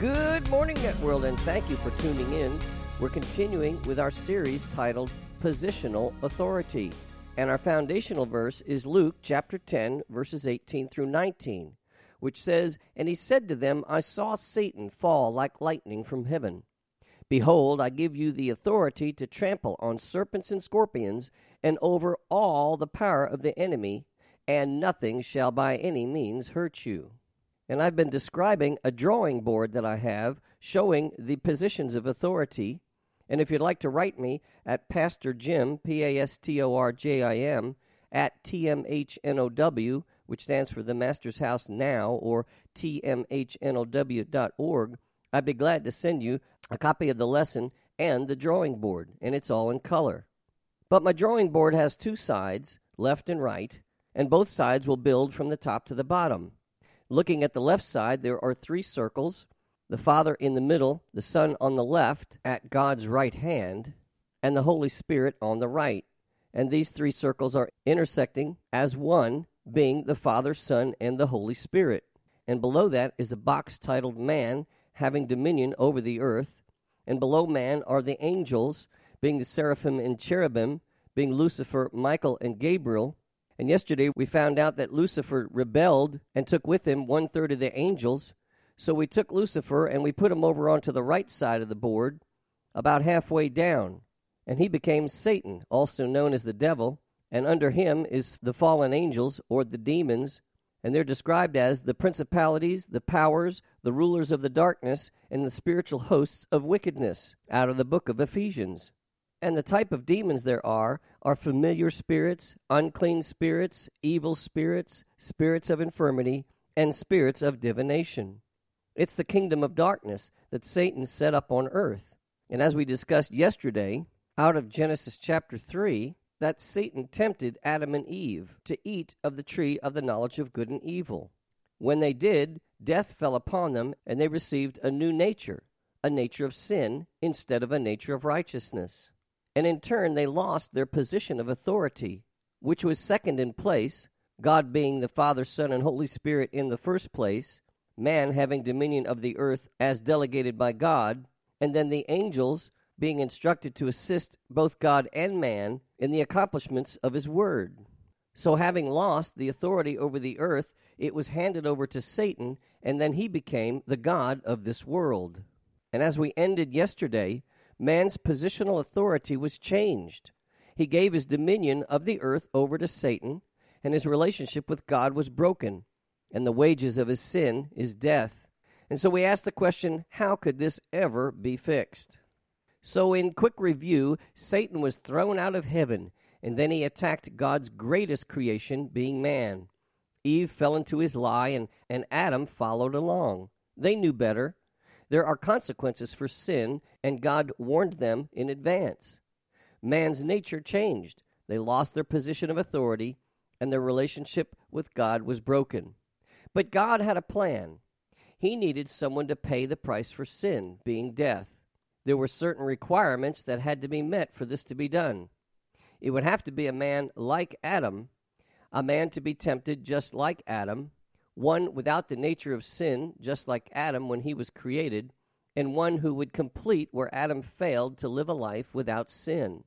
Good morning, Networld, and thank you for tuning in. We're continuing with our series titled Positional Authority. And our foundational verse is Luke chapter 10, verses 18 through 19, which says, And he said to them, I saw Satan fall like lightning from heaven. Behold, I give you the authority to trample on serpents and scorpions, and over all the power of the enemy, and nothing shall by any means hurt you. And I've been describing a drawing board that I have showing the positions of authority. And if you'd like to write me at Pastor Jim, P A S T O R J I M, at TMHNOW, which stands for the Master's House Now, or TMHNOW.org, I'd be glad to send you a copy of the lesson and the drawing board, and it's all in color. But my drawing board has two sides, left and right, and both sides will build from the top to the bottom. Looking at the left side, there are three circles the Father in the middle, the Son on the left at God's right hand, and the Holy Spirit on the right. And these three circles are intersecting as one, being the Father, Son, and the Holy Spirit. And below that is a box titled Man, having dominion over the earth. And below man are the angels, being the seraphim and cherubim, being Lucifer, Michael, and Gabriel. And yesterday we found out that Lucifer rebelled and took with him one third of the angels. So we took Lucifer and we put him over onto the right side of the board, about halfway down. And he became Satan, also known as the devil. And under him is the fallen angels, or the demons. And they're described as the principalities, the powers, the rulers of the darkness, and the spiritual hosts of wickedness, out of the book of Ephesians. And the type of demons there are are familiar spirits, unclean spirits, evil spirits, spirits of infirmity, and spirits of divination. It's the kingdom of darkness that Satan set up on earth. And as we discussed yesterday, out of Genesis chapter 3, that Satan tempted Adam and Eve to eat of the tree of the knowledge of good and evil. When they did, death fell upon them, and they received a new nature, a nature of sin instead of a nature of righteousness and in turn they lost their position of authority, which was second in place, God being the Father, Son, and Holy Spirit in the first place, man having dominion of the earth as delegated by God, and then the angels being instructed to assist both God and man in the accomplishments of his word. So, having lost the authority over the earth, it was handed over to Satan, and then he became the God of this world. And as we ended yesterday, man's positional authority was changed. He gave his dominion of the earth over to Satan, and his relationship with God was broken, and the wages of his sin is death. And so we ask the question how could this ever be fixed? So, in quick review, Satan was thrown out of heaven, and then he attacked God's greatest creation, being man. Eve fell into his lie, and, and Adam followed along. They knew better. There are consequences for sin, and God warned them in advance. Man's nature changed. They lost their position of authority, and their relationship with God was broken. But God had a plan. He needed someone to pay the price for sin, being death. There were certain requirements that had to be met for this to be done. It would have to be a man like Adam, a man to be tempted just like Adam, one without the nature of sin, just like Adam when he was created, and one who would complete where Adam failed to live a life without sin.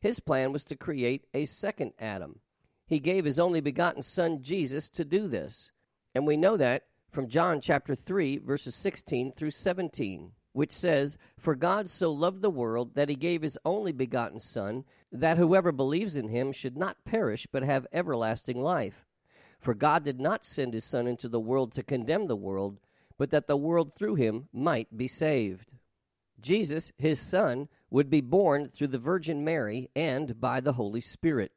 His plan was to create a second Adam. He gave his only begotten Son, Jesus, to do this. And we know that from John chapter 3, verses 16 through 17. which says, For God so loved the world that he gave his only begotten Son, that whoever believes in him should not perish but have everlasting life. For God did not send his Son into the world to condemn the world, but that the world through him might be saved. Jesus, his Son, would be born through the Virgin Mary and by the Holy Spirit.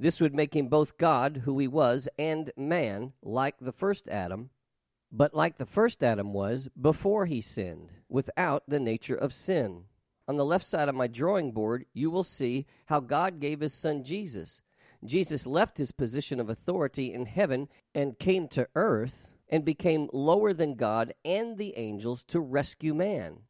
This would make him both God, who he was, and man, like the first Adam, but like the first Adam was before he sinned, without the nature of sin. On the left side of my drawing board, you will see how God gave his son Jesus. Jesus left his position of authority in heaven and came to earth and became lower than God and the angels to rescue man.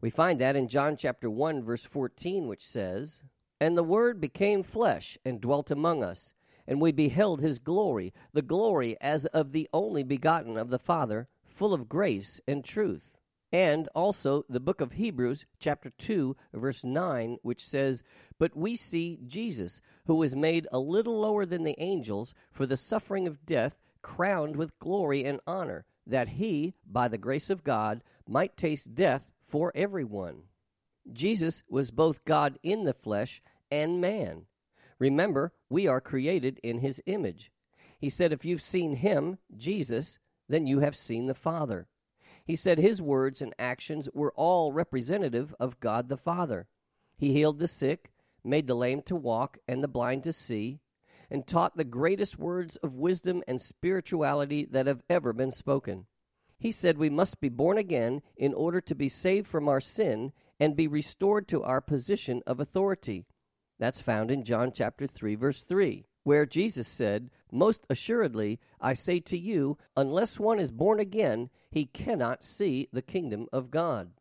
We find that in John chapter 1 verse 14 which says, "And the word became flesh and dwelt among us, and we beheld his glory, the glory as of the only begotten of the Father, full of grace and truth." And also the book of Hebrews chapter 2 verse 9 which says, "But we see Jesus, who was made a little lower than the angels for the suffering of death, crowned with glory and honor, that he, by the grace of God, might taste death for everyone. Jesus was both God in the flesh and man. Remember, we are created in his image. He said, If you've seen him, Jesus, then you have seen the Father. He said his words and actions were all representative of God the Father. He healed the sick, made the lame to walk, and the blind to see, and taught the greatest words of wisdom and spirituality that have ever been spoken. He said we must be born again in order to be saved from our sin and be restored to our position of authority. That's found in John chapter 3 verse 3, where Jesus said, "Most assuredly, I say to you, unless one is born again, he cannot see the kingdom of God."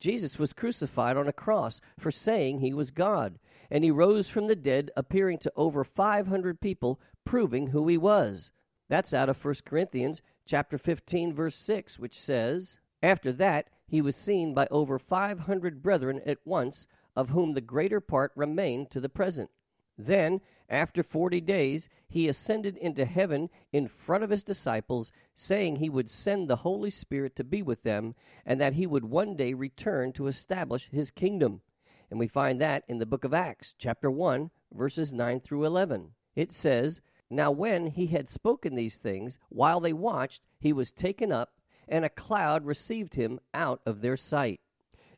Jesus was crucified on a cross for saying he was God, and he rose from the dead appearing to over 500 people, proving who he was. That's out of 1 Corinthians chapter 15 verse 6 which says, "After that he was seen by over 500 brethren at once, of whom the greater part remain to the present." Then, after 40 days, he ascended into heaven in front of his disciples, saying he would send the Holy Spirit to be with them and that he would one day return to establish his kingdom. And we find that in the book of Acts, chapter 1, verses 9 through 11. It says, now, when he had spoken these things, while they watched, he was taken up, and a cloud received him out of their sight.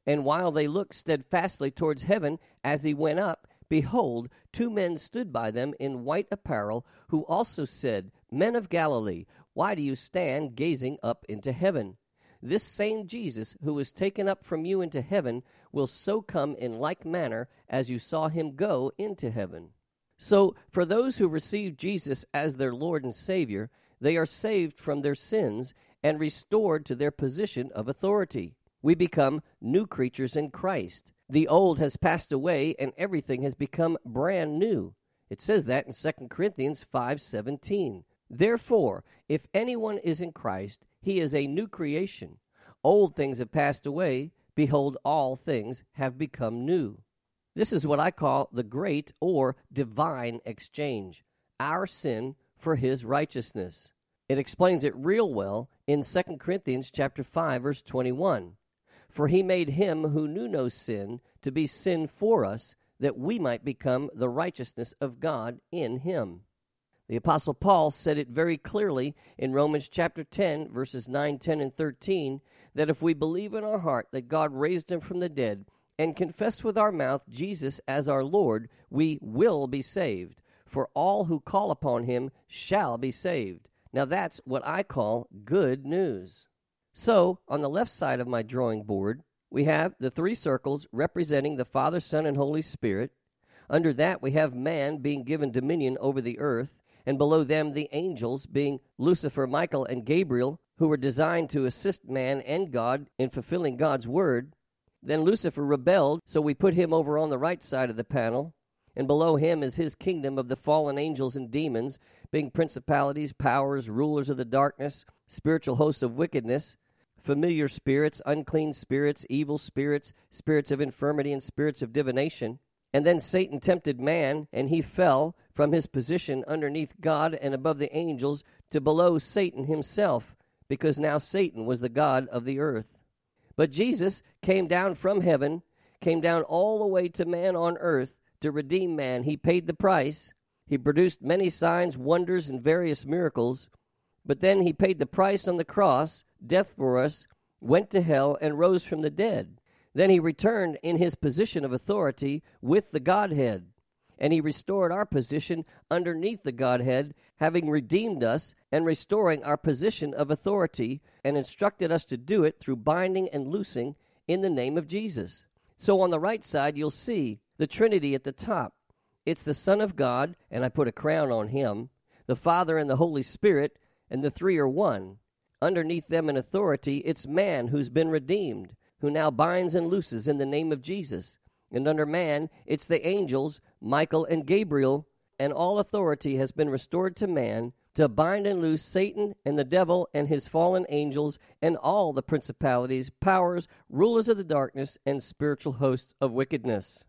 And while they looked steadfastly towards heaven as he went up, behold, two men stood by them in white apparel, who also said, Men of Galilee, why do you stand gazing up into heaven? This same Jesus, who was taken up from you into heaven, will so come in like manner as you saw him go into heaven. So, for those who receive Jesus as their Lord and Savior, they are saved from their sins and restored to their position of authority. We become new creatures in Christ. The old has passed away and everything has become brand new. It says that in 2 Corinthians 5:17. Therefore, if anyone is in Christ, he is a new creation. Old things have passed away; behold all things have become new. This is what I call the great or divine exchange our sin for his righteousness. It explains it real well in 2 Corinthians chapter 5 verse 21. For he made him who knew no sin to be sin for us that we might become the righteousness of God in him. The apostle Paul said it very clearly in Romans chapter 10 verses 9, 10 and 13 that if we believe in our heart that God raised him from the dead, and confess with our mouth Jesus as our Lord, we will be saved. For all who call upon him shall be saved. Now that's what I call good news. So, on the left side of my drawing board, we have the three circles representing the Father, Son, and Holy Spirit. Under that, we have man being given dominion over the earth, and below them, the angels being Lucifer, Michael, and Gabriel, who were designed to assist man and God in fulfilling God's word. Then Lucifer rebelled, so we put him over on the right side of the panel. And below him is his kingdom of the fallen angels and demons, being principalities, powers, rulers of the darkness, spiritual hosts of wickedness, familiar spirits, unclean spirits, evil spirits, spirits of infirmity, and spirits of divination. And then Satan tempted man, and he fell from his position underneath God and above the angels to below Satan himself, because now Satan was the God of the earth. But Jesus came down from heaven, came down all the way to man on earth to redeem man. He paid the price. He produced many signs, wonders, and various miracles. But then he paid the price on the cross, death for us, went to hell, and rose from the dead. Then he returned in his position of authority with the Godhead and he restored our position underneath the Godhead, having redeemed us and restoring our position of authority, and instructed us to do it through binding and loosing in the name of Jesus. So on the right side, you'll see the Trinity at the top. It's the Son of God, and I put a crown on him, the Father and the Holy Spirit, and the three are one. Underneath them in authority, it's man who's been redeemed, who now binds and looses in the name of Jesus. And under man, it's the angels, Michael and Gabriel, and all authority has been restored to man to bind and loose Satan and the devil and his fallen angels and all the principalities, powers, rulers of the darkness, and spiritual hosts of wickedness.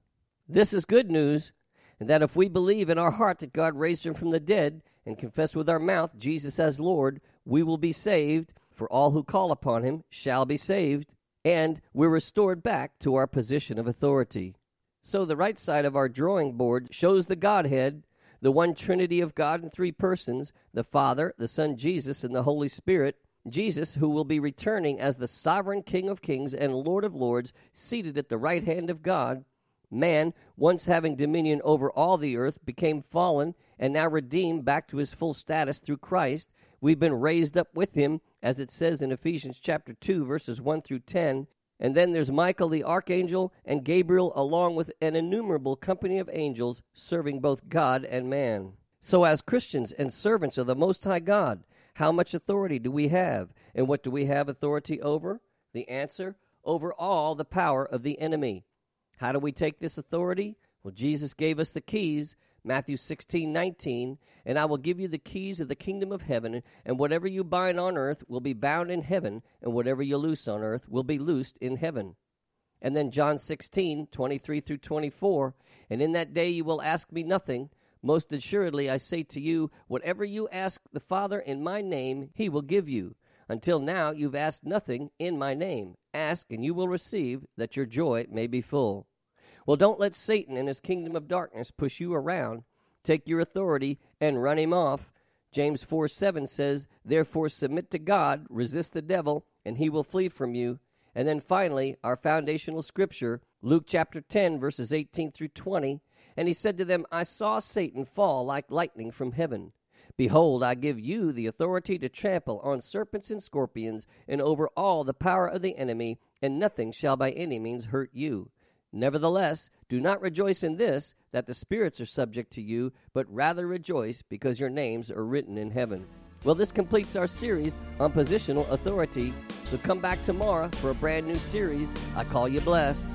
This is good news, and that if we believe in our heart that God raised him from the dead and confess with our mouth Jesus as Lord, we will be saved, for all who call upon him shall be saved and we're restored back to our position of authority. So the right side of our drawing board shows the Godhead, the one Trinity of God in three persons the Father, the Son Jesus, and the Holy Spirit. Jesus, who will be returning as the sovereign King of kings and Lord of lords, seated at the right hand of God. Man, once having dominion over all the earth, became fallen and now redeemed back to his full status through Christ. We've been raised up with him, as it says in Ephesians chapter 2, verses 1 through 10. And then there's Michael the archangel and Gabriel, along with an innumerable company of angels serving both God and man. So, as Christians and servants of the Most High God, how much authority do we have? And what do we have authority over? The answer over all the power of the enemy. How do we take this authority? Well, Jesus gave us the keys Matthew 16, 19, and I will give you the keys of the kingdom of heaven, and whatever you bind on earth will be bound in heaven, and whatever you loose on earth will be loosed in heaven. And then John 16, 23 through 24, and in that day you will ask me nothing. Most assuredly, I say to you, whatever you ask the Father in my name, he will give you. Until now, you've asked nothing in my name. Ask, and you will receive, that your joy may be full. Well, don't let Satan and his kingdom of darkness push you around. Take your authority and run him off. James 4 7 says, Therefore submit to God, resist the devil, and he will flee from you. And then finally, our foundational scripture, Luke chapter 10, verses 18 through 20. And he said to them, I saw Satan fall like lightning from heaven. Behold, I give you the authority to trample on serpents and scorpions, and over all the power of the enemy, and nothing shall by any means hurt you. Nevertheless, do not rejoice in this, that the spirits are subject to you, but rather rejoice because your names are written in heaven. Well, this completes our series on positional authority. So come back tomorrow for a brand new series. I call you blessed.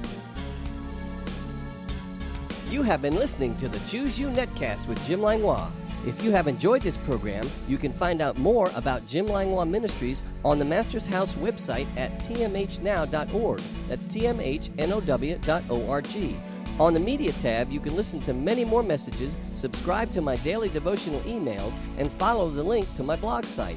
You have been listening to the Choose You Netcast with Jim Langlois. If you have enjoyed this program, you can find out more about Jim Langlois Ministries on the Master's House website at tmhnow.org. That's tmhnow.org. On the Media tab, you can listen to many more messages, subscribe to my daily devotional emails, and follow the link to my blog site.